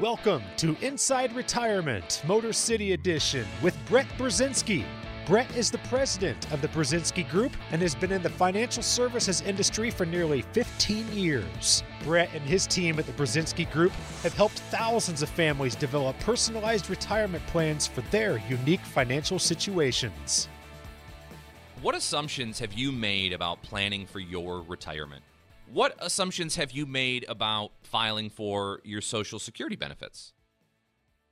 Welcome to Inside Retirement, Motor City Edition with Brett Brzezinski. Brett is the president of the Brzezinski Group and has been in the financial services industry for nearly 15 years. Brett and his team at the Brzezinski Group have helped thousands of families develop personalized retirement plans for their unique financial situations. What assumptions have you made about planning for your retirement? What assumptions have you made about filing for your Social Security benefits?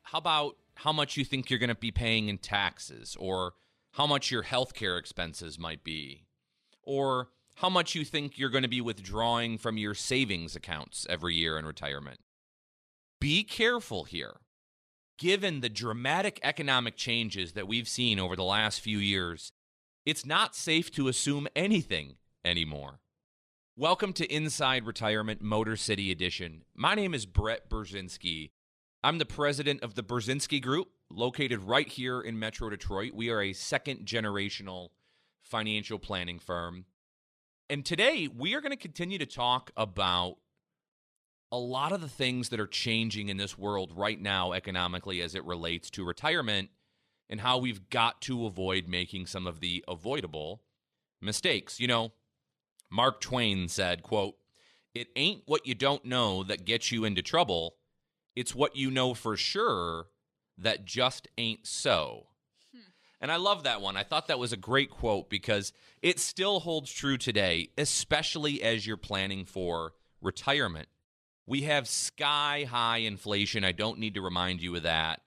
How about how much you think you're going to be paying in taxes, or how much your healthcare expenses might be, or how much you think you're going to be withdrawing from your savings accounts every year in retirement? Be careful here. Given the dramatic economic changes that we've seen over the last few years, it's not safe to assume anything anymore. Welcome to Inside Retirement Motor City Edition. My name is Brett Brzezinski. I'm the president of the Brzezinski Group, located right here in Metro Detroit. We are a second generational financial planning firm. And today we are going to continue to talk about a lot of the things that are changing in this world right now economically as it relates to retirement and how we've got to avoid making some of the avoidable mistakes. You know, Mark Twain said, quote, "It ain't what you don't know that gets you into trouble. It's what you know for sure that just ain't so." Hmm. And I love that one. I thought that was a great quote because it still holds true today, especially as you're planning for retirement. We have sky high inflation. I don't need to remind you of that.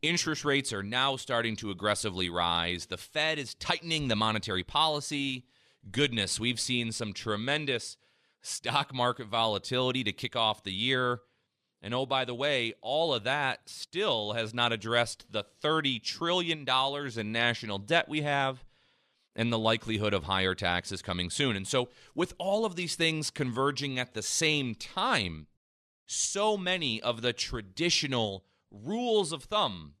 Interest rates are now starting to aggressively rise. The Fed is tightening the monetary policy goodness, we've seen some tremendous stock market volatility to kick off the year. And oh, by the way, all of that still has not addressed the $30 trillion in national debt we have and the likelihood of higher taxes coming soon. And so, with all of these things converging at the same time, so many of the traditional rules of thumb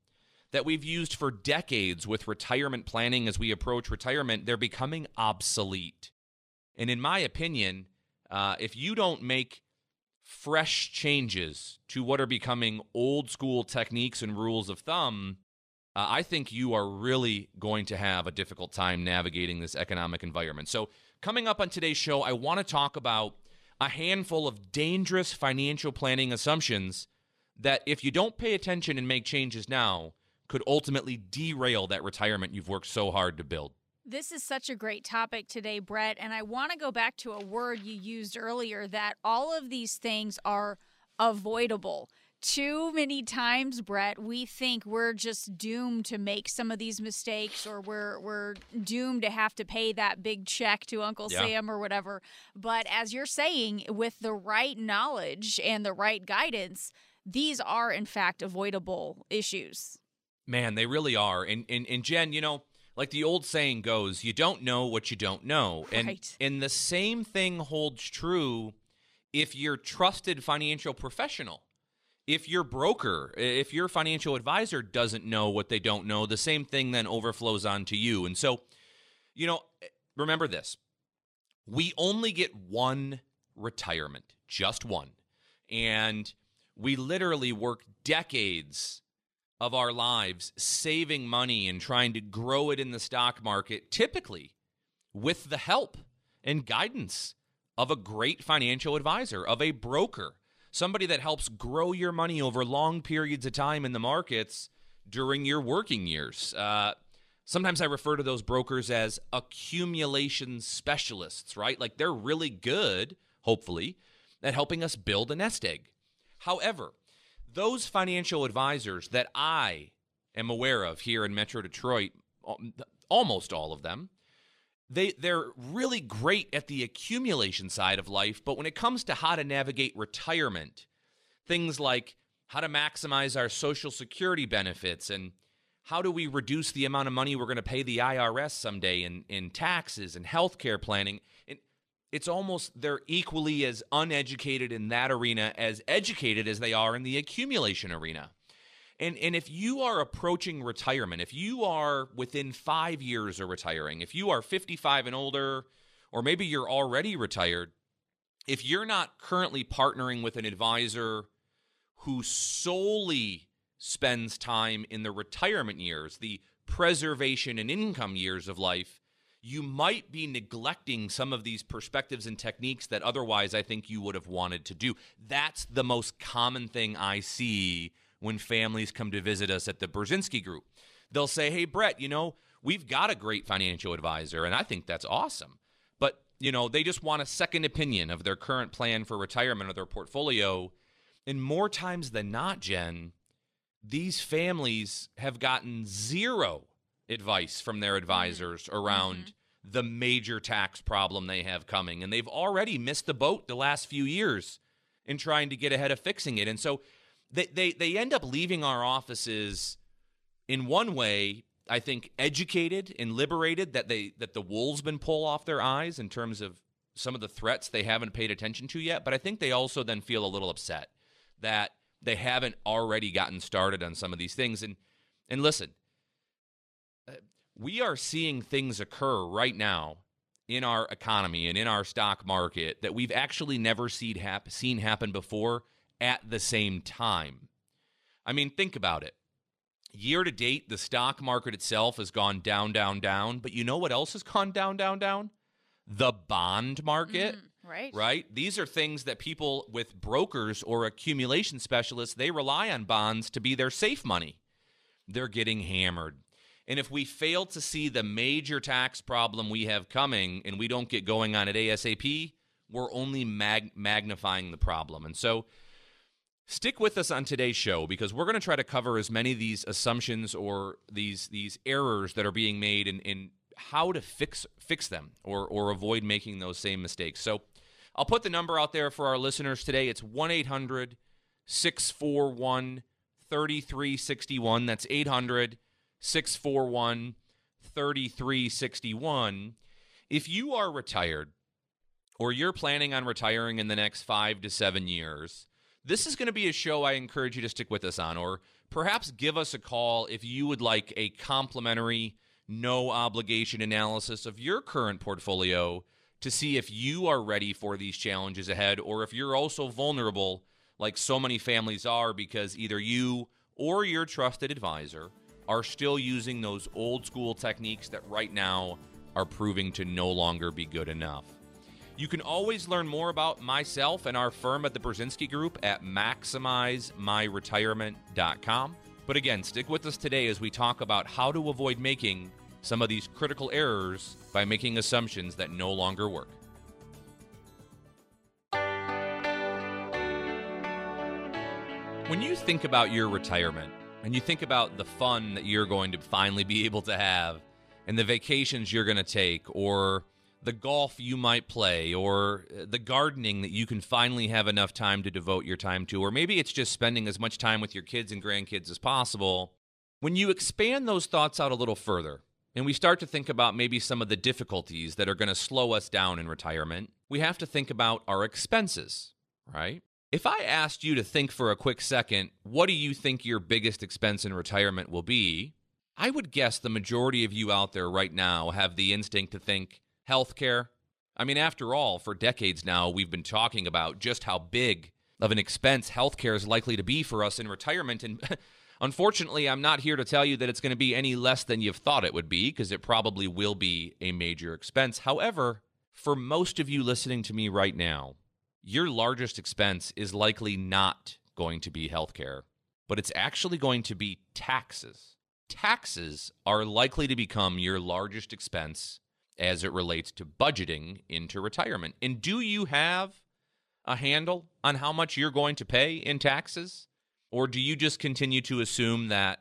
that we've used for decades with retirement planning as we approach retirement, they're becoming obsolete. And in my opinion, uh, if you don't make fresh changes to what are becoming old school techniques and rules of thumb, uh, I think you are really going to have a difficult time navigating this economic environment. So, coming up on today's show, I want to talk about a handful of dangerous financial planning assumptions that if you don't pay attention and make changes now, could ultimately derail that retirement you've worked so hard to build. This is such a great topic today, Brett. And I want to go back to a word you used earlier that all of these things are avoidable. Too many times, Brett, we think we're just doomed to make some of these mistakes or we're we're doomed to have to pay that big check to Uncle Yeah. Sam or whatever. But as you're saying, with the right knowledge and the right guidance, these are in fact avoidable issues. Man, they really are. And and, and Jen, you know, like the old saying goes, you don't know what you don't know. And Right. and the same thing holds true if your trusted financial professional. If your broker, if your financial advisor doesn't know what they don't know, the same thing then overflows onto you. And so, you know, remember this. We only get one retirement, just one. And we literally work decades of our lives saving money and trying to grow it in the stock market, typically with the help and guidance of a great financial advisor, of a broker, somebody that helps grow your money over long periods of time in the markets during your working years. Uh, sometimes I refer to those brokers as accumulation specialists, right? Like they're really good, hopefully, at helping us build a nest egg. However, those financial advisors that I am aware of here in Metro Detroit, almost all of them, they they're really great at the accumulation side of life, but when it comes to how to navigate retirement, things like how to maximize our social security benefits and how do we reduce the amount of money we're going to pay the IRS someday in, in taxes and healthcare planning, and it's almost they're equally as uneducated in that arena as educated as they are in the accumulation arena. And and if you are approaching retirement, if you are within 5 years of retiring, if you are 55 and older or maybe you're already retired, if you're not currently partnering with an advisor who solely spends time in the retirement years, the preservation and income years of life, you might be neglecting some of these perspectives and techniques that otherwise I think you would have wanted to do. That's the most common thing I see when families come to visit us at the Brzezinski Group. They'll say, Hey, Brett, you know, we've got a great financial advisor, and I think that's awesome. But, you know, they just want a second opinion of their current plan for retirement or their portfolio. And more times than not, Jen, these families have gotten zero advice from their advisors mm-hmm. around mm-hmm. the major tax problem they have coming. And they've already missed the boat the last few years in trying to get ahead of fixing it. And so they, they, they end up leaving our offices in one way, I think, educated and liberated that they that the wolves been pulled off their eyes in terms of some of the threats they haven't paid attention to yet. But I think they also then feel a little upset that they haven't already gotten started on some of these things. And and listen, we are seeing things occur right now in our economy and in our stock market that we've actually never seen, hap- seen happen before at the same time. I mean, think about it. Year to date, the stock market itself has gone down, down, down. But you know what else has gone down, down, down? The bond market. Mm Right. Right? These are things that people with brokers or accumulation specialists, they rely on bonds to be their safe money. They're getting hammered. And if we fail to see the major tax problem we have coming and we don't get going on it ASAP, we're only mag- magnifying the problem. And so stick with us on today's show because we're going to try to cover as many of these assumptions or these these errors that are being made and, in how to fix fix them or or avoid making those same mistakes. So I'll put the number out there for our listeners today. It's 1 800 641 3361. That's 800 641 3361. If you are retired or you're planning on retiring in the next five to seven years, this is going to be a show I encourage you to stick with us on, or perhaps give us a call if you would like a complimentary, no obligation analysis of your current portfolio to see if you are ready for these challenges ahead or if you're also vulnerable, like so many families are, because either you or your trusted advisor are still using those old school techniques that right now are proving to no longer be good enough. You can always learn more about myself and our firm at the Brzezinski Group at maximizemyretirement.com. But again, stick with us today as we talk about how to avoid making some of these critical errors by making assumptions that no longer work. When you think about your retirement and you think about the fun that you're going to finally be able to have and the vacations you're going to take or the golf you might play or uh, the gardening that you can finally have enough time to devote your time to or maybe it's just spending as much time with your kids and grandkids as possible when you expand those thoughts out a little further and we start to think about maybe some of the difficulties that are going to slow us down in retirement, we have to think about our expenses, right? If I asked you to think for a quick second, what do you think your biggest expense in retirement will be? I would guess the majority of you out there right now have the instinct to think healthcare. I mean, after all, for decades now, we've been talking about just how big of an expense healthcare is likely to be for us in retirement. And Unfortunately, I'm not here to tell you that it's going to be any less than you've thought it would be, because it probably will be a major expense. However, for most of you listening to me right now, your largest expense is likely not going to be healthcare, but it's actually going to be taxes. Taxes are likely to become your largest expense as it relates to budgeting into retirement. And do you have a handle on how much you're going to pay in taxes? Or do you just continue to assume that,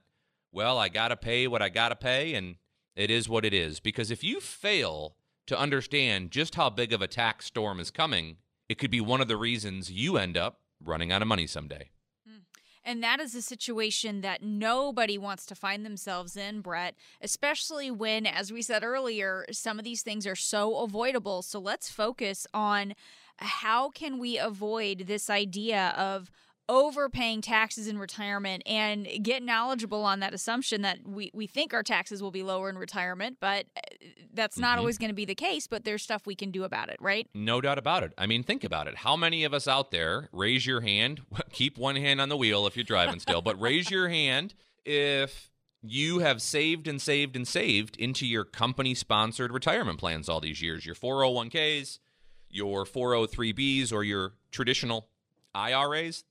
well, I got to pay what I got to pay and it is what it is? Because if you fail to understand just how big of a tax storm is coming, it could be one of the reasons you end up running out of money someday. Hmm. And that is a situation that nobody wants to find themselves in, Brett, especially when, as we said earlier, some of these things are so avoidable. So let's focus on how can we avoid this idea of overpaying taxes in retirement and get knowledgeable on that assumption that we, we think our taxes will be lower in retirement, but uh, that's not Mhm. always going to be the case. But there's stuff we can do about it, right? No doubt about it. I mean, think about it. How many of us out there raise your hand? Keep one hand on the wheel if you're driving still, but raise your hand if you have saved and saved and saved into your company sponsored retirement plans all these years, your 401ks, your 403bs, or your traditional IRAs.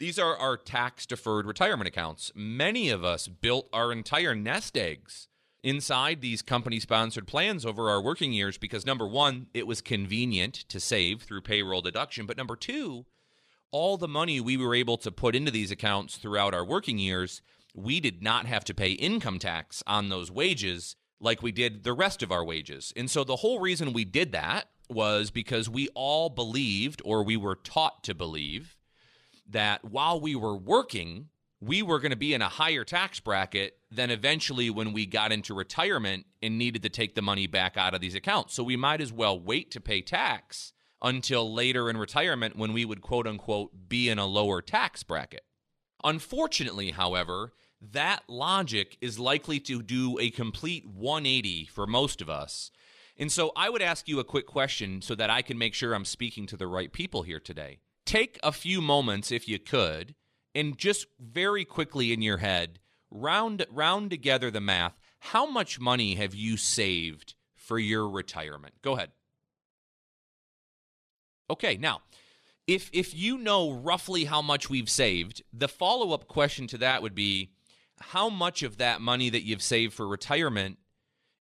These are our tax deferred retirement accounts. Many of us built our entire nest eggs inside these company sponsored plans over our working years because number one, it was convenient to save through payroll deduction. But number two, all the money we were able to put into these accounts throughout our working years, we did not have to pay income tax on those wages like we did the rest of our wages. And so the whole reason we did that was because we all believed, or we were taught to believe, that while we were working, we were going to be in a higher tax bracket than eventually when we got into retirement and needed to take the money back out of these accounts. So we might as well wait to pay tax until later in retirement when we would quote unquote be in a lower tax bracket. Unfortunately, however, that logic is likely to do a complete 180 for most of us. And so I would ask you a quick question so that I can make sure I'm speaking to the right people here today. Take a few moments, if you could, and just very quickly in your head, round round together the math. How much money have you saved for your retirement? Go ahead. Okay, now, if if you know roughly how much we've saved, the follow-up question to that would be how much of that money that you've saved for retirement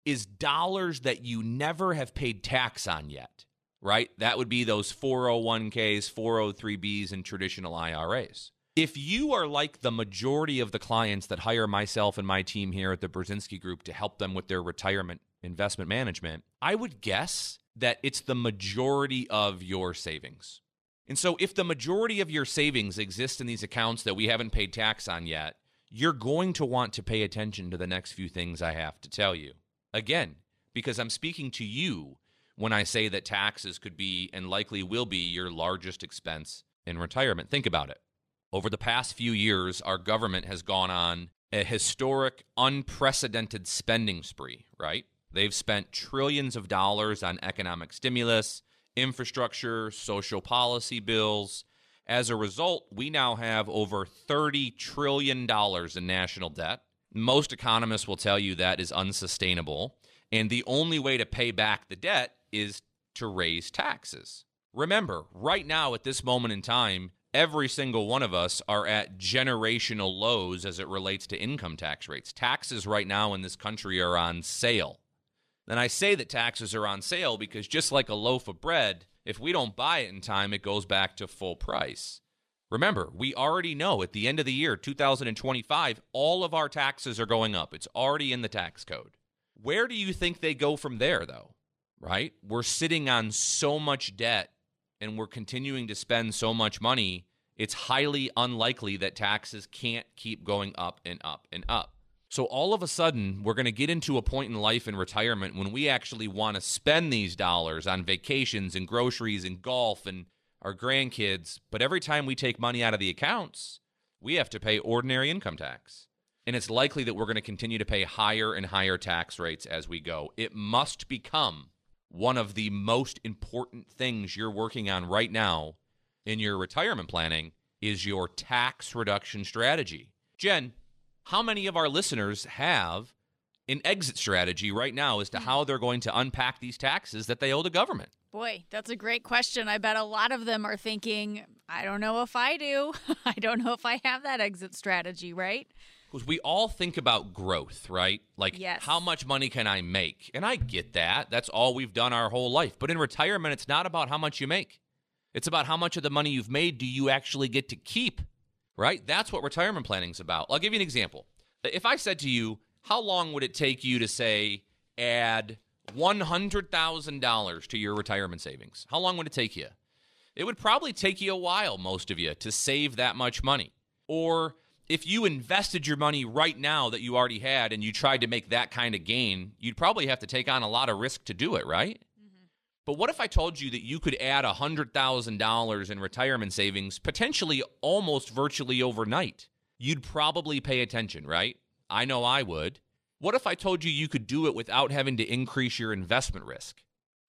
is dollars that you never have paid tax on yet, right? That would be those 401ks, 403bs, and traditional IRAs. If you are like the majority of the clients that hire myself and my team here at the Brzezinski Group to help them with their retirement investment management, I would guess that it's the majority of your savings. And so, if the majority of your savings exist in these accounts that we haven't paid tax on yet, you're going to want to pay attention to the next few things I have to tell you. Again, because I'm speaking to you when I say that taxes could be and likely will be your largest expense in retirement. Think about it. Over the past few years, our government has gone on a historic, unprecedented spending spree, right? They've spent trillions of dollars on economic stimulus, infrastructure, social policy bills. As a result, we now have over $30 trillion in national debt. Most economists will tell you that is unsustainable. And the only way to pay back the debt is to raise taxes. Remember, right now, at this moment in time, every single one of us are at generational lows as it relates to income tax rates. Taxes right now in this country are on sale. And I say that taxes are on sale because just like a loaf of bread, if we don't buy it in time, it goes back to full price. Remember, we already know at the end of the year, 2025, all of our taxes are going up. It's already in the tax code. Where do you think they go from there, though? Right? We're sitting on so much debt and we're continuing to spend so much money. It's highly unlikely that taxes can't keep going up and up and up. So all of a sudden, we're going to get into a point in life in retirement when we actually want to spend these dollars on vacations and groceries and golf and our grandkids. But every time we take money out of the accounts, we have to pay ordinary income tax. And it's likely that we're going to continue to pay higher and higher tax rates as we go. It must become one of the most important things you're working on right now in your retirement planning is your tax reduction strategy. Jen, how many of our listeners have an exit strategy right now as to hmm. how they're going to unpack these taxes that they owe the government? Boy, that's a great question. I bet a lot of them are thinking, I don't know if I do. I don't know if I have that exit strategy, right? Because we all think about growth, right? Like, Yes. how much money can I make? And I get that. That's all we've done our whole life. But in retirement, it's not about how much you make, it's about how much of the money you've made do you actually get to keep, right? That's what retirement planning is about. I'll give you an example. If I said to you, how long would it take you to say, add $100,000 to your retirement savings? How long would it take you? It would probably take you a while, most of you, to save that much money. Or if you invested your money right now that you already had and you tried to make that kind of gain, you'd probably have to take on a lot of risk to do it, right? Mm-hmm. But what if I told you that you could add $100,000 in retirement savings potentially almost virtually overnight? You'd probably pay attention, right? I know I would. What if I told you you could do it without having to increase your investment risk?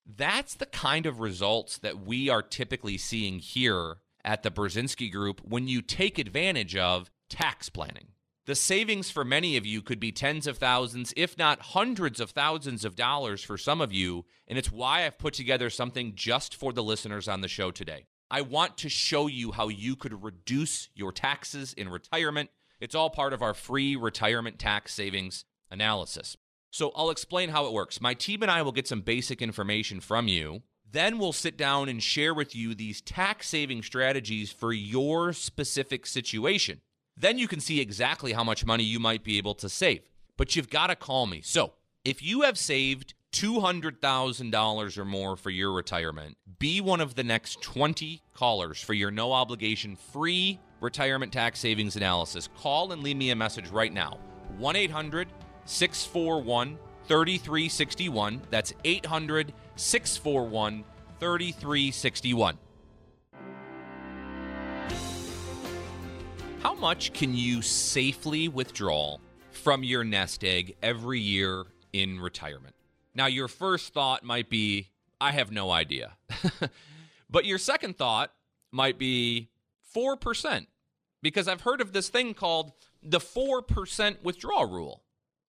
That's the kind of results that we are typically seeing here at the Brzezinski Group when you take advantage of tax planning. The savings for many of you could be tens of thousands, if not hundreds of thousands of dollars for some of you, and it's why I've put together something just for the listeners on the show today. I want to show you how you could reduce your taxes in retirement. It's all part of our free retirement tax savings analysis. So I'll explain how it works. My team and I will get some basic information from you. Then we'll sit down and share with you these tax saving strategies for your specific situation. Then you can see exactly how much money you might be able to save. But you've got to call me. So if you have saved $200,000 or more for your retirement, be one of the next 20 callers for your no obligation free retirement tax savings analysis. Call and leave me a message right now. 1 800 641 3361. That's 800 641 3361. How much can you safely withdraw from your nest egg every year in retirement? Now, your first thought might be, I have no idea. but your second thought might be 4%, because I've heard of this thing called the 4% withdrawal rule.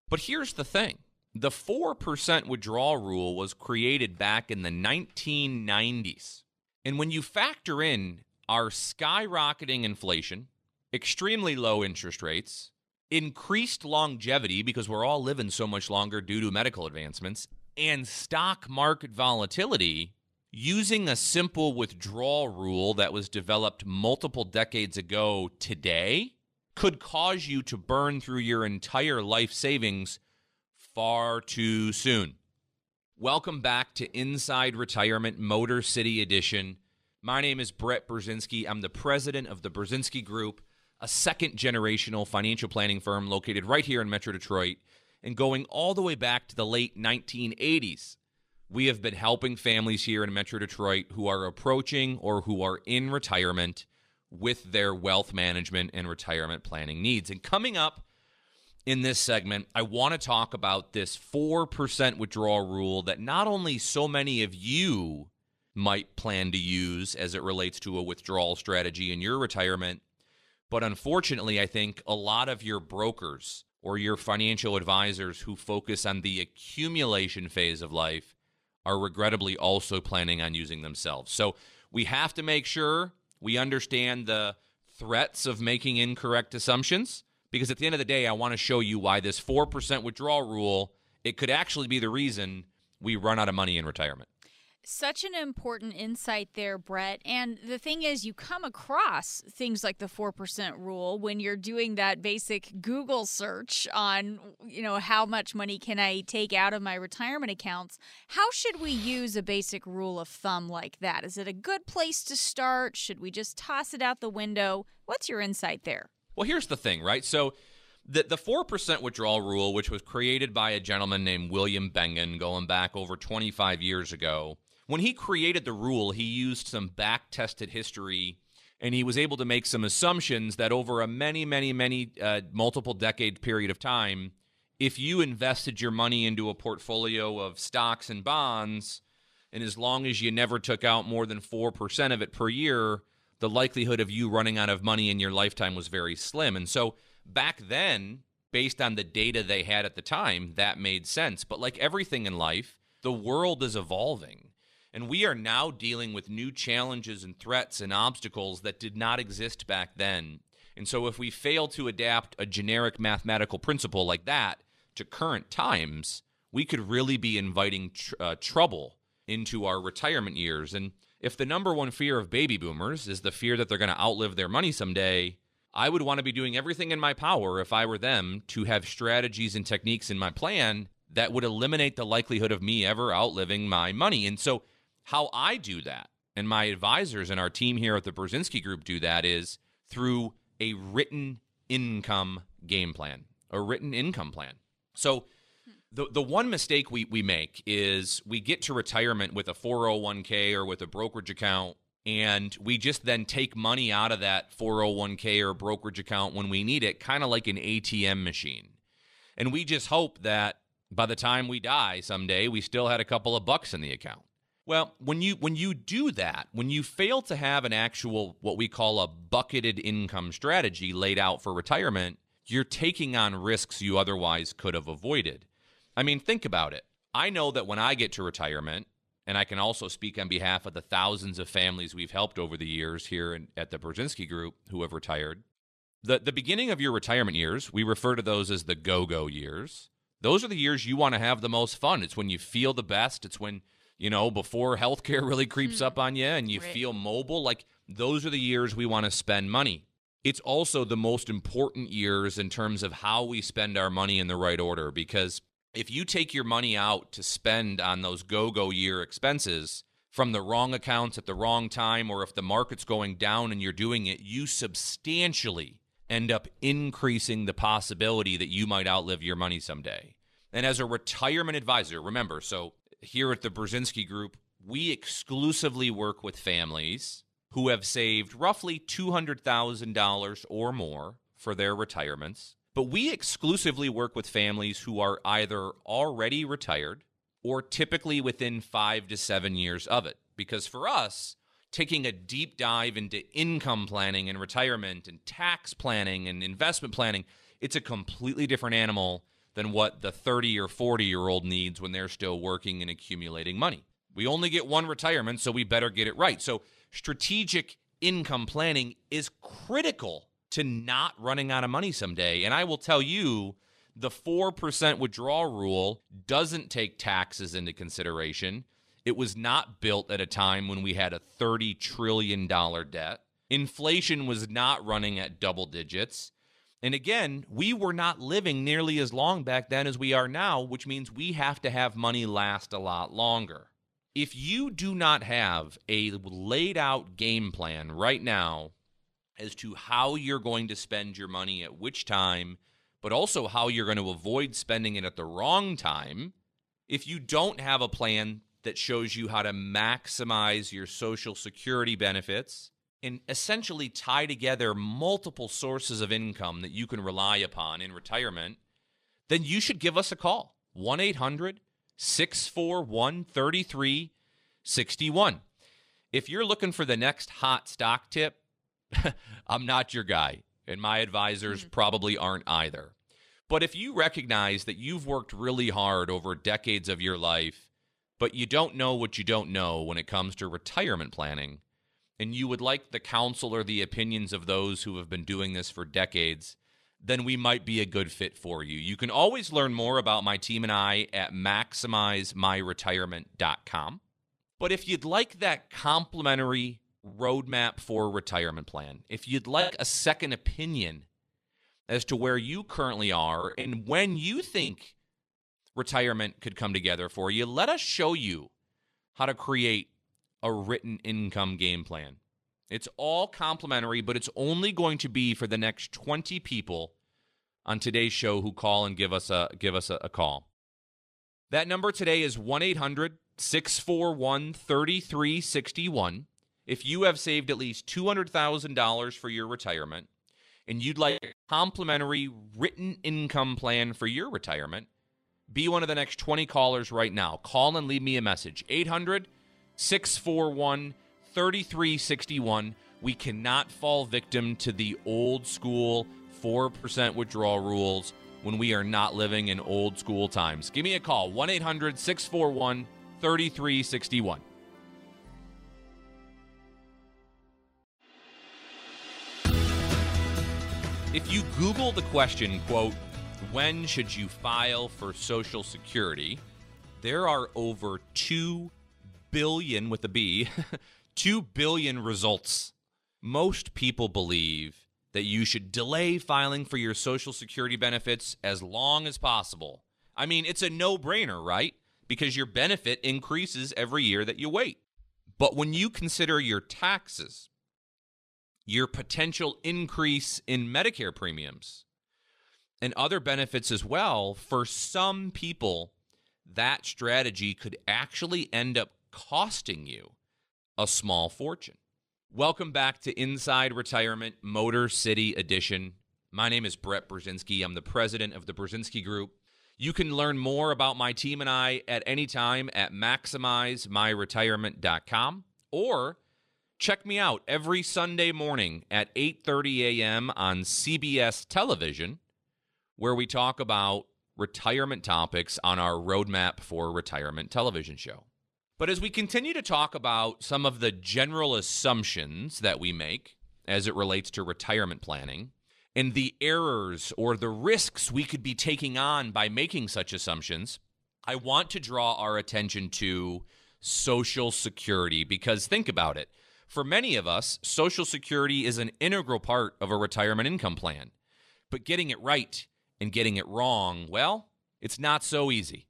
But here's the thing the 4% withdrawal rule was created back in the 1990s. And when you factor in our skyrocketing inflation, extremely low interest rates, increased longevity because we're all living so much longer due to medical advancements, and stock market volatility, using a simple withdrawal rule that was developed multiple decades ago today could cause you to burn through your entire life savings far too soon. Welcome back to Inside Retirement Motor City Edition. My name is Brett Brzezinski. I'm the president of the Brzezinski Group a second generational financial planning firm located right here in Metro Detroit and going all the way back to the late 1980s. We have been helping families here in Metro Detroit who are approaching or who are in retirement with their wealth management and retirement planning needs. And coming up in this segment, I want to talk about this 4% withdrawal rule that not only so many of you might plan to use as it relates to a withdrawal strategy in your retirement, but unfortunately, I think a lot of your brokers or your financial advisors who focus on the accumulation phase of life are regrettably also planning on using themselves. So we have to make sure we understand the threats of making incorrect assumptions because at the end of the day, I want to show you why this 4% withdrawal rule, it could actually be the reason we run out of money in retirement. Such an important insight there, Brett. And the thing is, you come across things like the 4% rule when you're doing that basic Google search on, you know, how much money can I take out of my retirement accounts. How should we use a basic rule of thumb like that? Is it a good place to start? Should we just toss it out the window? What's your insight there? Well, here's the thing, right? So, the the four percent withdrawal rule, which was created by a gentleman named William Bengen, going back over 25 years ago, when he created the rule, he used some back tested history and he was able to make some assumptions that over a many, many, many uh, multiple decade period of time, if you invested your money into a portfolio of stocks and bonds, and as long as you never took out more than 4% of it per year, the likelihood of you running out of money in your lifetime was very slim. And so back then, based on the data they had at the time, that made sense. But like everything in life, the world is evolving. And we are now dealing with new challenges and threats and obstacles that did not exist back then. And so, if we fail to adapt a generic mathematical principle like that to current times, we could really be inviting tr- uh, trouble into our retirement years. And if the number one fear of baby boomers is the fear that they're going to outlive their money someday, I would want to be doing everything in my power if I were them to have strategies and techniques in my plan that would eliminate the likelihood of me ever outliving my money. And so how I do that, and my advisors and our team here at the Brzezinski Group do that, is through a written income game plan, a written income plan. So The, the one mistake we, we make is we get to retirement with a 401k or with a brokerage account, and we just then take money out of that 401k or brokerage account when we need it, kind of like an ATM machine. And we just hope that by the time we die someday, we still had a couple of bucks in the account. Well, when you when you do that, when you fail to have an actual what we call a bucketed income strategy laid out for retirement, you're taking on risks you otherwise could have avoided. I mean, think about it. I know that when I get to retirement, and I can also speak on behalf of the thousands of families we've helped over the years here in, at the Brzezinski Group who have retired. The, the beginning of your retirement years, we refer to those as the go go years. Those are the years you want to have the most fun. It's when you feel the best. It's when, you know, before healthcare really creeps mm. up on you and you right. feel mobile. Like, those are the years we want to spend money. It's also the most important years in terms of how we spend our money in the right order because if you take your money out to spend on those go go year expenses from the wrong accounts at the wrong time, or if the market's going down and you're doing it, you substantially end up increasing the possibility that you might outlive your money someday. And as a retirement advisor, remember, so here at the Brzezinski Group, we exclusively work with families who have saved roughly $200,000 or more for their retirements. But we exclusively work with families who are either already retired or typically within five to seven years of it. Because for us, taking a deep dive into income planning and retirement and tax planning and investment planning, it's a completely different animal than what the 30 or 40 year old needs when they're still working and accumulating money. We only get one retirement, so we better get it right. So, strategic income planning is critical to not running out of money someday. And I will tell you, the 4% withdrawal rule doesn't take taxes into consideration. It was not built at a time when we had a $30 trillion debt. Inflation was not running at double digits. And again, we were not living nearly as long back then as we are now, which means we have to have money last a lot longer. If you do not have a laid out game plan right now as to how you're going to spend your money at which time, but also how you're going to avoid spending it at the wrong time. If you don't have a plan that shows you how to maximize your Social Security benefits and essentially tie together multiple sources of income that you can rely upon in retirement, then you should give us a call 1 800 641 3361. If you're looking for the next hot stock tip, I'm not your guy, and my advisors mm-hmm. probably aren't either. But if you recognize that you've worked really hard over decades of your life, but you don't know what you don't know when it comes to retirement planning, and you would like the counsel or the opinions of those who have been doing this for decades, then we might be a good fit for you. You can always learn more about my team and I at maximizemyretirement.com. But if you'd like that complimentary roadmap for retirement plan. If you'd like a second opinion as to where you currently are and when you think retirement could come together for you, let us show you how to create a written income game plan. It's all complimentary, but it's only going to be for the next 20 people on today's show who call and give us a give us a, a call. That number today is 1-800-641-3361 if you have saved at least $200,000 for your retirement and you'd like a complimentary written income plan for your retirement, be one of the next 20 callers right now. Call and leave me a message. 800 641 3361. We cannot fall victim to the old school 4% withdrawal rules when we are not living in old school times. Give me a call 1 800 641 3361. If you Google the question, quote, when should you file for Social Security? There are over 2 billion with a B, 2 billion results. Most people believe that you should delay filing for your Social Security benefits as long as possible. I mean, it's a no brainer, right? Because your benefit increases every year that you wait. But when you consider your taxes, your potential increase in Medicare premiums, and other benefits as well, for some people, that strategy could actually end up costing you a small fortune. Welcome back to Inside Retirement Motor City Edition. My name is Brett Brzezinski. I'm the president of the Brzezinski Group. You can learn more about my team and I at any time at maximizemyretirement.com or check me out every Sunday morning at 8:30 a.m. on CBS television where we talk about retirement topics on our roadmap for retirement television show. But as we continue to talk about some of the general assumptions that we make as it relates to retirement planning and the errors or the risks we could be taking on by making such assumptions, I want to draw our attention to Social Security because think about it. For many of us, Social Security is an integral part of a retirement income plan. But getting it right and getting it wrong, well, it's not so easy.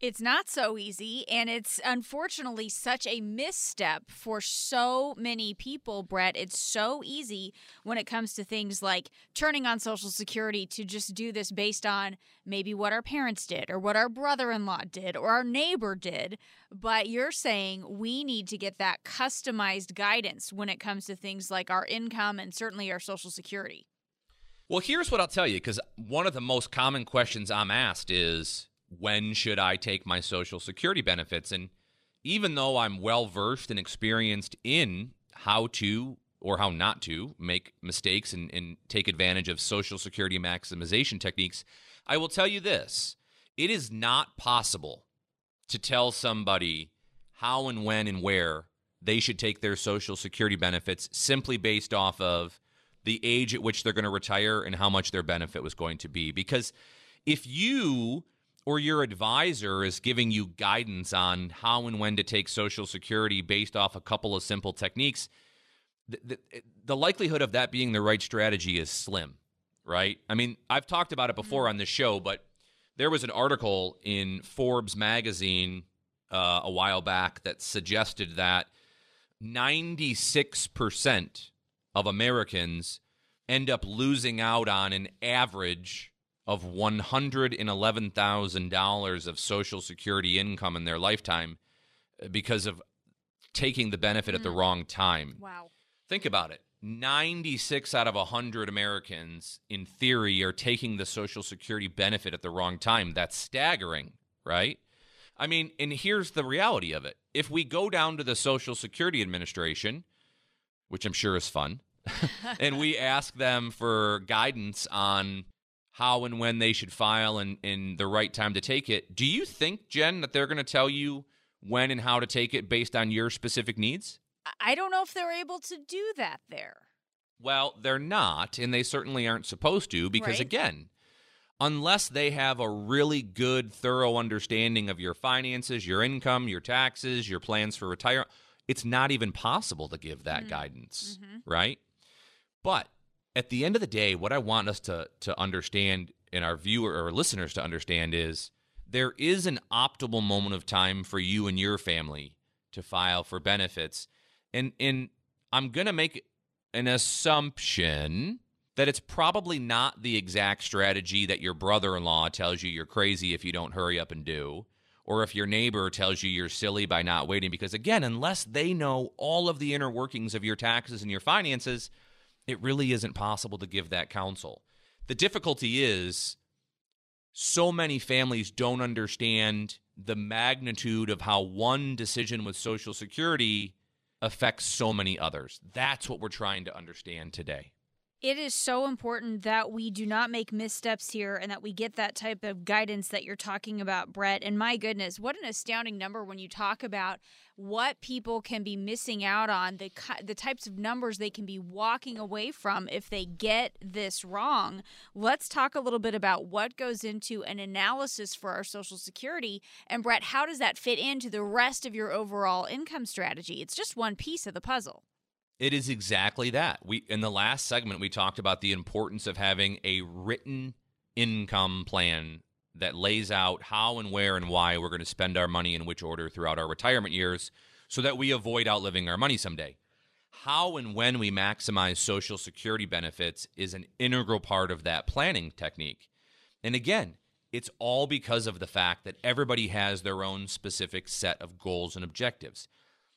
It's not so easy, and it's unfortunately such a misstep for so many people, Brett. It's so easy when it comes to things like turning on Social Security to just do this based on maybe what our parents did, or what our brother in law did, or our neighbor did. But you're saying we need to get that customized guidance when it comes to things like our income and certainly our Social Security. Well, here's what I'll tell you because one of the most common questions I'm asked is when should I take my Social Security benefits? And even though I'm well versed and experienced in how to or how not to make mistakes and, and, take advantage of Social Security maximization techniques, I will tell you this it is not possible to tell somebody how and when and where they should take their Social Security benefits simply based off of the age at which they're going to retire and how much their benefit was going to be. Because if you or your advisor is giving you guidance on how and when to take Social Security based off a couple of simple techniques, the, the, the, likelihood of that being the right strategy is slim, right? I mean, I've talked about it before mm-hmm. on this show, but there was an article in Forbes magazine uh, a while back that suggested that 96% of Americans end up losing out on an average of $111,000 of Social Security income in their lifetime uh, because of taking the benefit mm. at the mm. wrong time. Wow. Think about it. 96 out of 100 Americans, in theory, are taking the Social Security benefit at the wrong time. That's staggering, right? I mean, and here's the reality of it. If we go down to the Social Security Administration, which I'm sure is fun, and we ask them for guidance on how and when they should file and, in the right time to take it. Do you think, Jen, that they're going to tell you when and how to take it based on your specific needs? I don't know if they're able to do that there. Well, they're not, and they certainly aren't supposed to, because right. again, unless they have a really good, thorough understanding of your finances, your income, your taxes, your plans for retirement, it's not even possible to give that mm-hmm. guidance, mm-hmm. right? But at the end of the day, what I want us to to understand and our viewer or listeners to understand is there is an optimal moment of time for you and your family to file for benefits. And and I'm to make an assumption that it's probably not the exact strategy that your brother-in-law tells you you're crazy if you don't hurry up and do or if your neighbor tells you you're silly by not waiting because again, unless they know all of the inner workings of your taxes and your finances, it really isn't possible to give that counsel. The difficulty is so many families don't understand the magnitude of how one decision with Social Security affects so many others. That's what we're trying to understand today. It is so important that we do not make missteps here and that we get that type of guidance that you're talking about, Brett. And my goodness, what an astounding number when you talk about what people can be missing out on, the the types of numbers they can be walking away from if they get this wrong. Let's talk a little bit about what goes into an analysis for our social security and Brett, how does that fit into the rest of your overall income strategy? It's just one piece of the puzzle. It is exactly that. We in the last segment we talked about the importance of having a written income plan that lays out how and where and why we're going to spend our money in which order throughout our retirement years so that we avoid outliving our money someday. how and when we maximize Social Security benefits is an integral part of that planning technique. And again, it's all because of the fact that everybody has their own specific set of goals and objectives.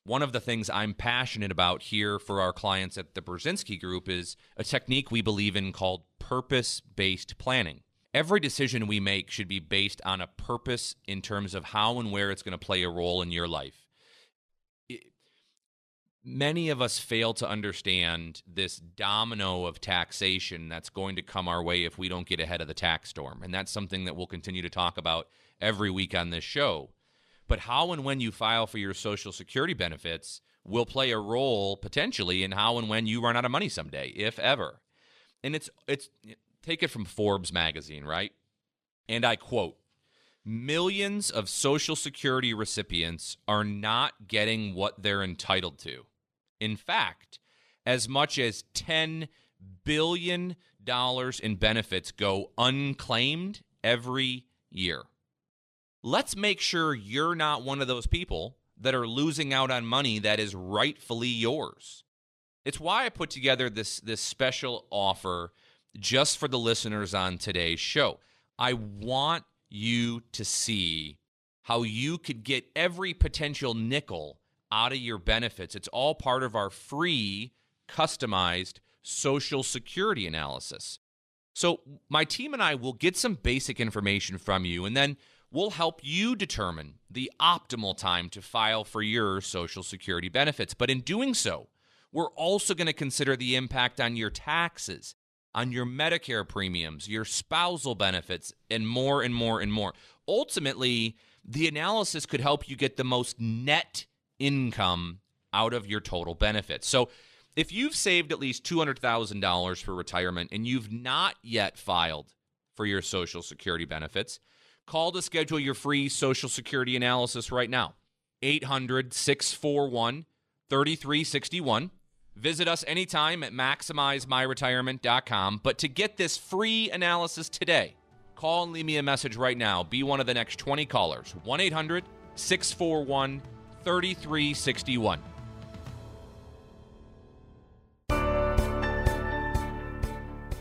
One of the things I'm passionate about here for our clients at the Brzezinski Group is a technique we believe in called purpose based planning. Every decision we make should be based on a purpose in terms of how and where it's going to play a role in your life. It, many of us fail to understand this domino of taxation that's going to come our way if we don't get ahead of the tax storm. And that's something that we'll continue to talk about every week on this show but how and when you file for your Social Security benefits will play a role potentially in how and when you run out of money someday, if ever. And it's it's take it from Forbes magazine, right? And I quote Millions of Social Security recipients are not getting what they're entitled to. In fact, as much as $10 billion in benefits go unclaimed every year let's make sure you're not one of those people that are losing out on money that is rightfully yours. It's why I put together this this special offer just for the listeners on today's show. I want you to see how you could get every potential nickel out of your benefits. It's all part of our free customized social security analysis. So, my team and I will get some basic information from you and then will help you determine the optimal time to file for your Social Security benefits. But in doing so, we're also going to consider the impact on your taxes, on your Medicare premiums, your spousal benefits, and more and more and more. Ultimately, the analysis could help you get the most net income out of your total benefits. So, if you've saved at least $200,000 for retirement and you've not yet filed for your Social Security benefits, Call to schedule your free Social Security analysis right now. 800 641 3361. Visit us anytime at maximizemyretirement.com. But to get this free analysis today, call and leave me a message right now. Be one of the next 20 callers. 1 800 641 3361.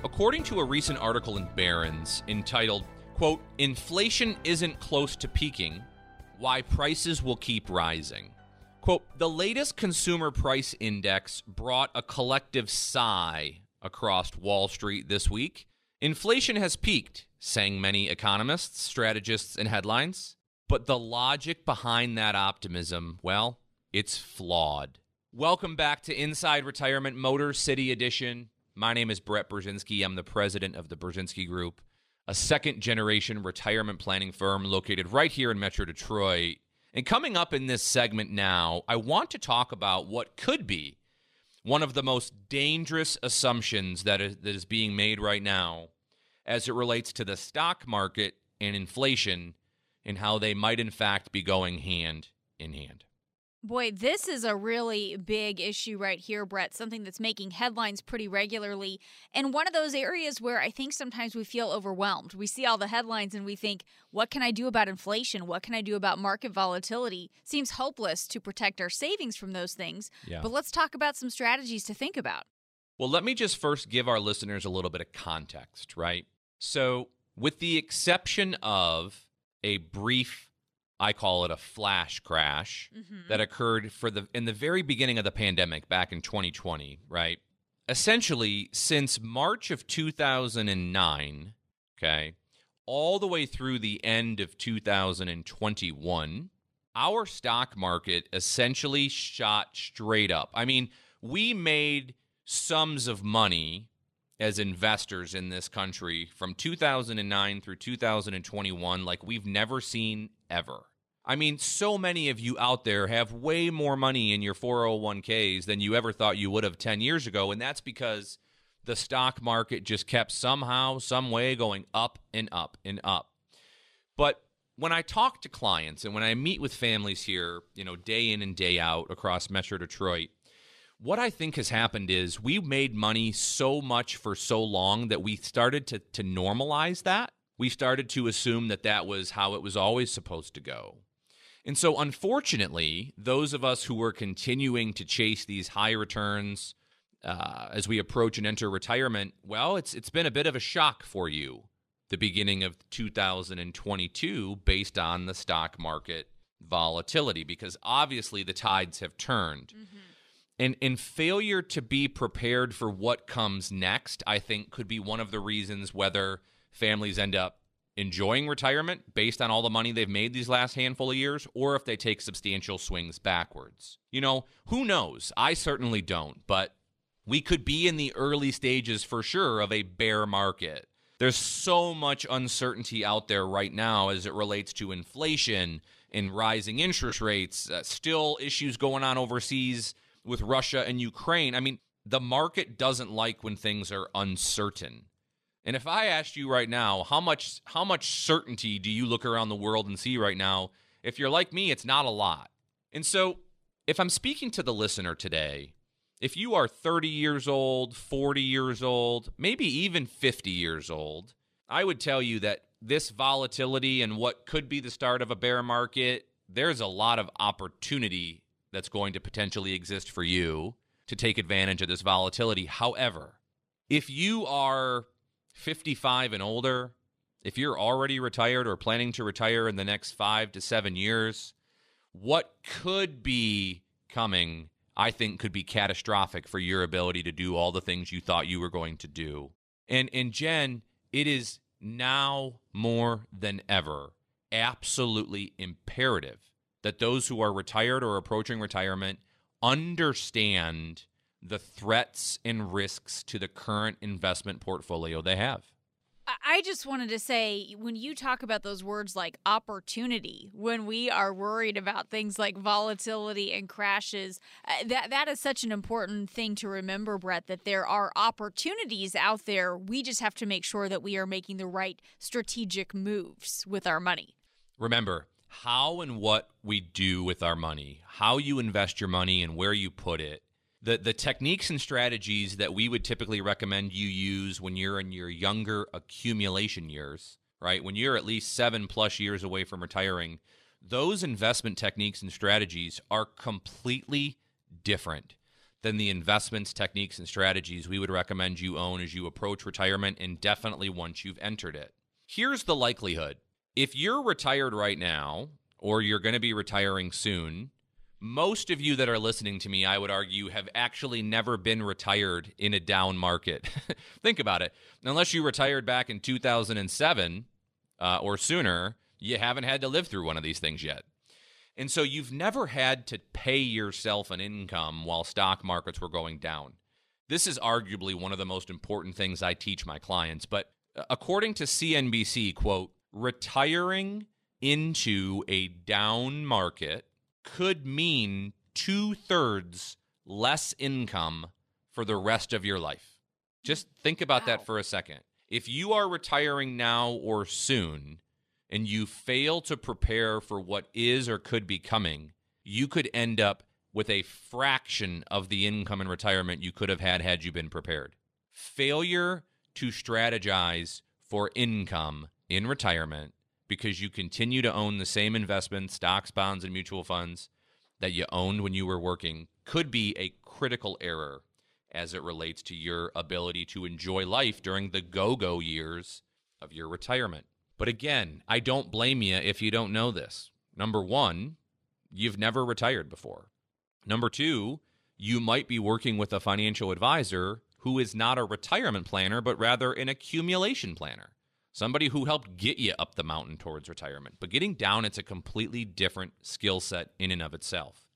According to a recent article in Barron's entitled Quote, inflation isn't close to peaking. Why prices will keep rising. Quote, the latest consumer price index brought a collective sigh across Wall Street this week. Inflation has peaked, sang many economists, strategists, and headlines. But the logic behind that optimism, well, it's flawed. Welcome back to Inside Retirement Motor City Edition. My name is Brett Brzezinski. I'm the president of the Brzezinski Group a second generation retirement planning firm located right here in Metro Detroit. And coming up in this segment now, I want to talk about what could be one of the most dangerous assumptions that is, that is being made right now as it relates to the stock market and inflation and how they might, in fact, be going hand in hand. Boy, this is a really big issue right here, Brett. Something that's making headlines pretty regularly. And one of those areas where I think sometimes we feel overwhelmed. We see all the headlines and we think, what can I do about inflation? What can I do about market volatility? Seems hopeless to protect our savings from those things. Yeah. But let's talk about some strategies to think about. Well, let me just first give our listeners a little bit of context, right? So, with the exception of a brief I call it a flash crash mm-hmm. that occurred for the in the very beginning of the pandemic back in 2020, right? Essentially, since March of 2009, okay, all the way through the end of 2021, our stock market essentially shot straight up. I mean, we made sums of money as investors in this country from 2009 through 2021 like we've never seen ever. I mean, so many of you out there have way more money in your 401ks than you ever thought you would have 10 years ago. And that's because the stock market just kept somehow, some way going up and up and up. But when I talk to clients and when I meet with families here, you know, day in and day out across Metro Detroit, what I think has happened is we made money so much for so long that we started to, to normalize that. We started to assume that that was how it was always supposed to go. And so, unfortunately, those of us who are continuing to chase these high returns uh, as we approach and enter retirement, well, it's it's been a bit of a shock for you, the beginning of 2022, based on the stock market volatility, because obviously the tides have turned. Mm-hmm. And, and failure to be prepared for what comes next, I think, could be one of the reasons whether families end up enjoying retirement based on all the money they've made these last handful of years, or if they take substantial swings backwards. You know, who knows? I certainly don't, but we could be in the early stages for sure of a bear market. There's so much uncertainty out there right now as it relates to inflation and rising interest rates, uh, still issues going on overseas with Russia and Ukraine. I mean, the market doesn't like when things are uncertain. And if I asked you right now, how much how much certainty do you look around the world and see right now? If you're like me, it's not a lot. And so, if I'm speaking to the listener today, if you are 30 years old, 40 years old, maybe even 50 years old, I would tell you that this volatility and what could be the start of a bear market, there's a lot of opportunity that's going to potentially exist for you to take advantage of this volatility. However, if you are 55 and older, if you're already retired or planning to retire in the next five to seven years, what could be coming, I think, could be catastrophic for your ability to do all the things you thought you were going to do. And and Jen, it is now more than ever absolutely imperative that those who are retired or approaching retirement understand the threats and risks to the current investment portfolio they have. I just wanted to say when you talk about those words like opportunity, when we are worried about things like volatility and crashes, uh, that that is such an important thing to remember, Brett, that there are opportunities out there. We just have to make sure that we are making the right strategic moves with our money. Remember, how and what we do with our money, how you invest your money and where you put it the the techniques and strategies that we would typically recommend you use when you're in your younger accumulation years, right? When you're at least 7 plus years away from retiring, those investment techniques and strategies are completely different than the investments, techniques, and strategies we would recommend you own as you approach retirement and definitely once you've entered it. Here's the likelihood if you're retired right now, or you're going to be retiring soon, most of you that are listening to me, I would argue, have actually never been retired in a down market. Think about it. Unless you retired back in 2007 uh, or sooner, you haven't had to live through one of these things yet. And so you've never had to pay yourself an income while stock markets were going down. This is arguably one of the most important things I teach my clients. But uh, according to CNBC, quote, retiring into a down market could mean two thirds less income for the rest of your life. Just think about wow. that for a second. If you are retiring now or soon and you fail to prepare for what is or could be coming, you could end up with a fraction of the income in retirement you could have had had you been prepared. Failure to strategize for income in retirement because you continue to own the same investments, stocks, bonds, and mutual funds that you owned when you were working could be a critical error as it relates to your ability to enjoy life during the go go years of your retirement. But again, I don't blame you if you don't know this. Number one, you've never retired before. Number two, you might be working with a financial advisor who is not a retirement planner, but rather an accumulation planner somebody who helped get you up the mountain towards retirement. But getting down, it's a completely different skill set in and of itself.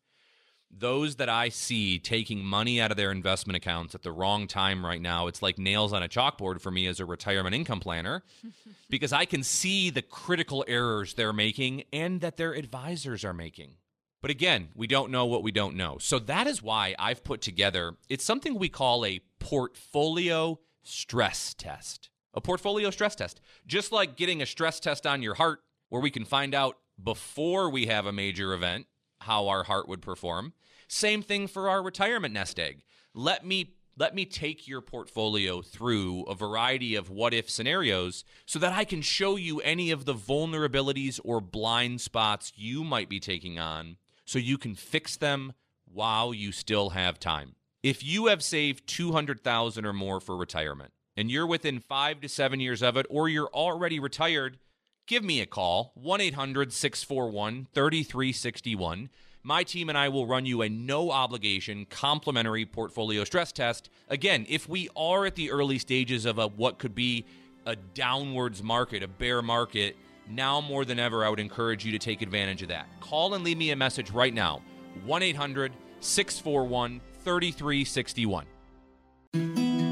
Those that I see taking money out of their investment accounts at the wrong time right now, it's like nails on a chalkboard for me as a retirement income planner because I can see the critical errors they're making and that their advisors are making. But again, we don't know what we don't know. So that is why I've put together it's something we call a portfolio stress test a portfolio stress test. Just like getting a stress test on your heart, where we can find out before we have a major event how our heart would perform. Same thing for our retirement nest egg. Let me Let me take your portfolio through a variety of what if scenarios so that I can show you any of the vulnerabilities or blind spots you might be taking on so you can fix them while you still have time. If you have saved 200,000 or more for retirement and you're within 5 to 7 years of it or you're already retired, give me a call 1-800-641-3361 my team and I will run you a no obligation complimentary portfolio stress test. Again, if we are at the early stages of a what could be a downwards market, a bear market, now more than ever, I would encourage you to take advantage of that. Call and leave me a message right now 1 800 641 3361.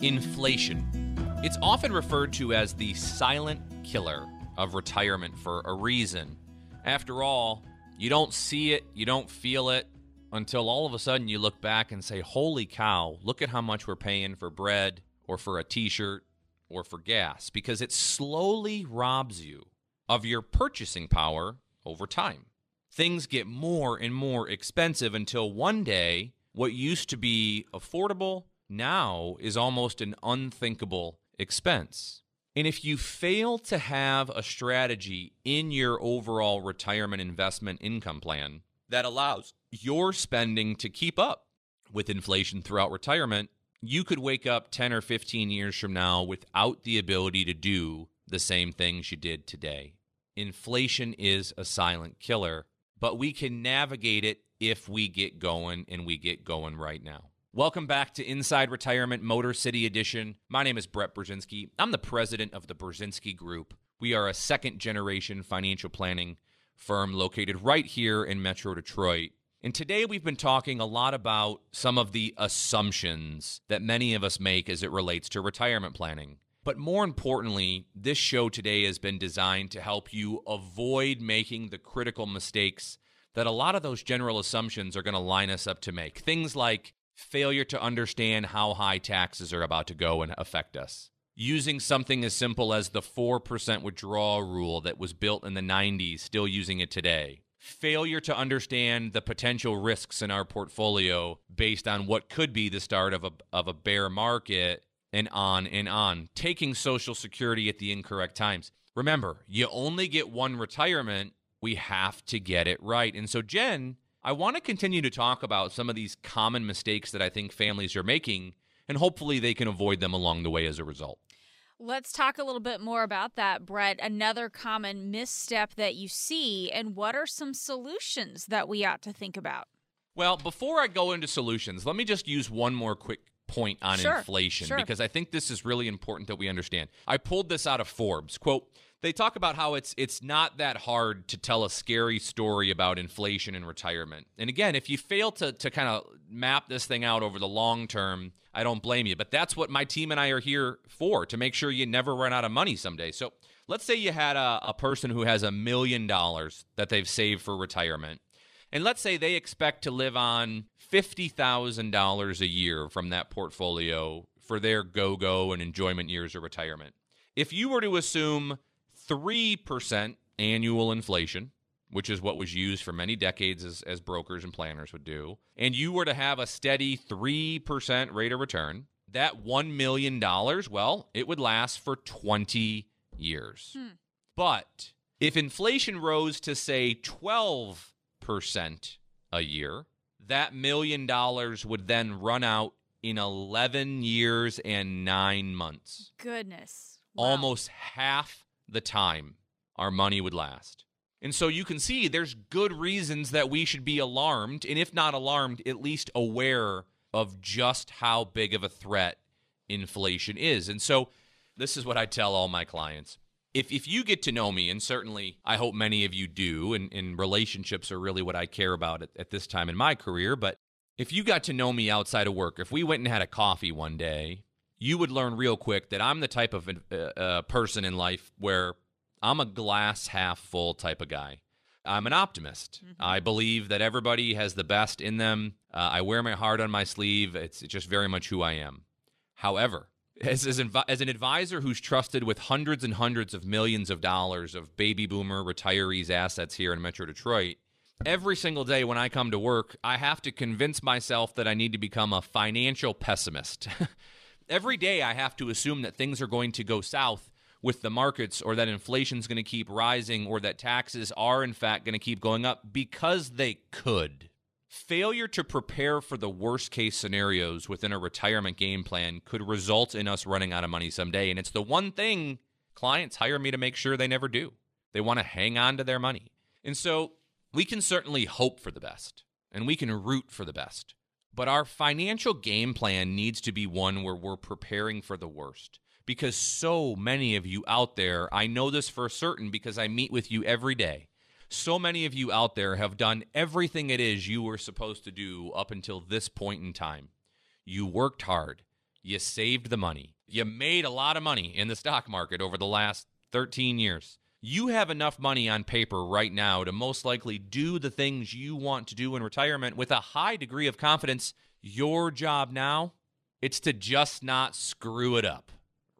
Inflation. It's often referred to as the silent killer of retirement for a reason. After all, you don't see it, you don't feel it until all of a sudden you look back and say, Holy cow, look at how much we're paying for bread or for a t shirt or for gas, because it slowly robs you of your purchasing power over time. Things get more and more expensive until one day what used to be affordable now is almost an unthinkable expense. And if you fail to have a strategy in your overall retirement investment income plan that allows your spending to keep up with inflation throughout retirement, you could wake up 10 or 15 years from now without the ability to do the same things you did today. Inflation is a silent killer, but we can navigate it if we get going and we get going right now. Welcome back to Inside Retirement Motor City Edition. My name is Brett Brzezinski. I'm the president of the Brzezinski Group. We are a second generation financial planning firm located right here in Metro Detroit. And today we've been talking a lot about some of the assumptions that many of us make as it relates to retirement planning. But more importantly, this show today has been designed to help you avoid making the critical mistakes that a lot of those general assumptions are going to line us up to make. Things like failure to understand how high taxes are about to go and affect us. Using something as simple as the 4% withdrawal rule that was built in the 90s, still using it today. Failure to understand the potential risks in our portfolio based on what could be the start of a, of a bear market, and on and on. Taking Social Security at the incorrect times. Remember, you only get one retirement. We have to get it right. And so, Jen, I want to continue to talk about some of these common mistakes that I think families are making, and hopefully they can avoid them along the way as a result. Let's talk a little bit more about that, Brett. Another common misstep that you see, and what are some solutions that we ought to think about? Well, before I go into solutions, let me just use one more quick point on sure, inflation sure. because I think this is really important that we understand. I pulled this out of Forbes. Quote, they talk about how it's it's not that hard to tell a scary story about inflation and retirement. And again, if you fail to to kind of map this thing out over the long term, I don't blame you. But that's what my team and I are here for to make sure you never run out of money someday. So let's say you had a, a person who has a million dollars that they've saved for retirement. And let's say they expect to live on $50,000 a year from that portfolio for their go go and enjoyment years of retirement. If you were to assume 3% annual inflation, which is what was used for many decades as, as brokers and planners would do, and you were to have a steady 3% rate of return, that $1 million, well, it would last for 20 years. Hmm. But if inflation rose to, say, 12% a year, that million dollars would then run out in 11 years and nine months. Goodness. Wow. Almost half the time our money would last. And so you can see there's good reasons that we should be alarmed, and if not alarmed, at least aware of just how big of a threat inflation is. And so this is what I tell all my clients. If, if you get to know me, and certainly I hope many of you do, and, and relationships are really what I care about at, at this time in my career, but if you got to know me outside of work, if we went and had a coffee one day, you would learn real quick that I'm the type of uh, uh, person in life where I'm a glass half full type of guy. I'm an optimist. Mm-hmm. I believe that everybody has the best in them. Uh, I wear my heart on my sleeve. It's, just very much who I am. However, as, as, inv- as an advisor who's trusted with hundreds and hundreds of millions of dollars of baby boomer retirees' assets here in Metro Detroit, Every single day when I come to work, I have to convince myself that I need to become a financial pessimist. Every day I have to assume that things are going to go south with the markets or that inflation's going to keep rising or that taxes are in fact going to keep going up because they could. Failure to prepare for the worst case scenarios within a retirement game plan could result in us running out of money someday. And it's the one thing clients hire me to make sure they never do. They want to hang on to their money. And so we can certainly hope for the best and we can root for the best. But our financial game plan needs to be one where we're preparing for the worst. Because so many of you out there, I know this for certain because I meet with you every day. So many of you out there have done everything it is you were supposed to do up until this point in time. You worked hard, you saved the money, you made a lot of money in the stock market over the last 13 years you have enough money on paper right now to most likely do the things you want to do in retirement with a high degree of confidence. Your job now, it's to just not screw it up,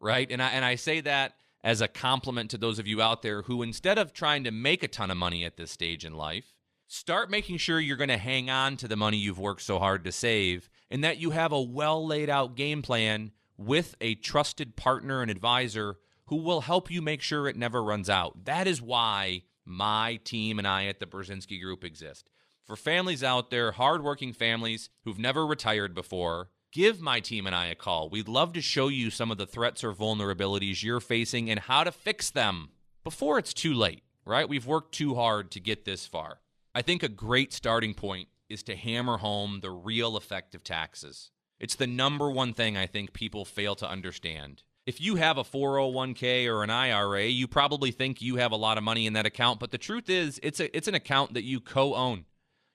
right? And I and I say that as a compliment to those of you out there who instead of trying to make a ton of money at this stage in life, start making sure you're going to hang on to the money you've worked so hard to save and that you have a well laid out game plan with a trusted partner and advisor who will help you make sure it never runs out. That is why my team and I at the Brzezinski Group exist. For families out there, hardworking families who've never retired before, give my team and I a call. We'd love to show you some of the threats or vulnerabilities you're facing and how to fix them before it's too late, right? We've worked too hard to get this far. I think a great starting point is to hammer home the real effect of taxes. It's the number one thing I think people fail to understand if you have a 401k or an IRA, you probably think you have a lot of money in that account, but the truth is it's a it's an account that you co-own.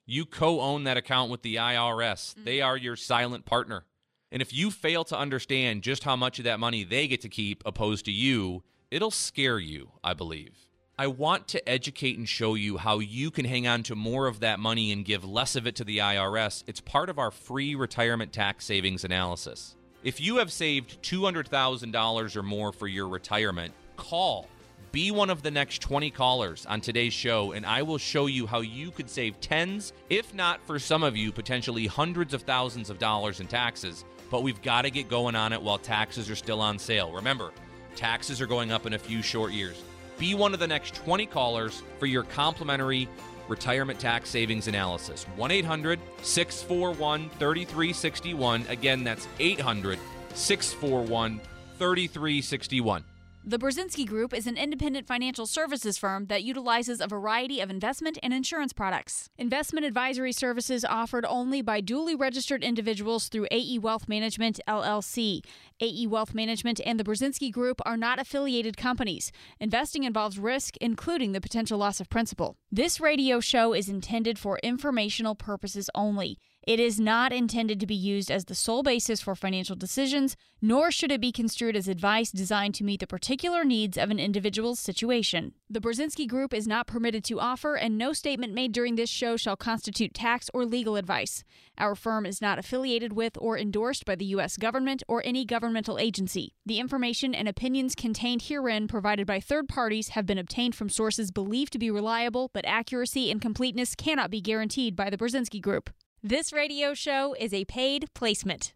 You co-own that account with the IRS. Mm-hmm. They are your silent partner. And if you fail to understand just how much of that money they get to keep opposed to you, it'll scare you, I believe. I want to educate and show you how you can hang on to more of that money and give less of it to the IRS. It's part of our free retirement tax savings analysis. If you have saved $200,000 or more for your retirement, call. Be one of the next 20 callers on today's show, and I will show you how you could save tens, if not for some of you, potentially hundreds of thousands of dollars in taxes. But we've got to get going on it while taxes are still on sale. Remember, taxes are going up in a few short years. Be one of the next 20 callers for your complimentary retirement tax savings analysis. 1 800 641 3361. Again, that's 800 641 3361. The Brzezinski Group is an independent financial services firm that utilizes a variety of investment and insurance products. Investment advisory services offered only by duly registered individuals through AE Wealth Management LLC. AE Wealth Management and the Brzezinski Group are not affiliated companies. Investing involves risk, including the potential loss of principal. This radio show is intended for informational purposes only. It is not intended to be used as the sole basis for financial decisions, nor should it be construed as advice designed to meet the particular needs of an individual's situation. The Brzezinski Group is not permitted to offer, and no statement made during this show shall constitute tax or legal advice. Our firm is not affiliated with or endorsed by the U.S. government or any governmental agency. The information and opinions contained herein provided by third parties have been obtained from sources believed to be reliable, but accuracy and completeness cannot be guaranteed by the Brzezinski Group. This radio show is a paid placement.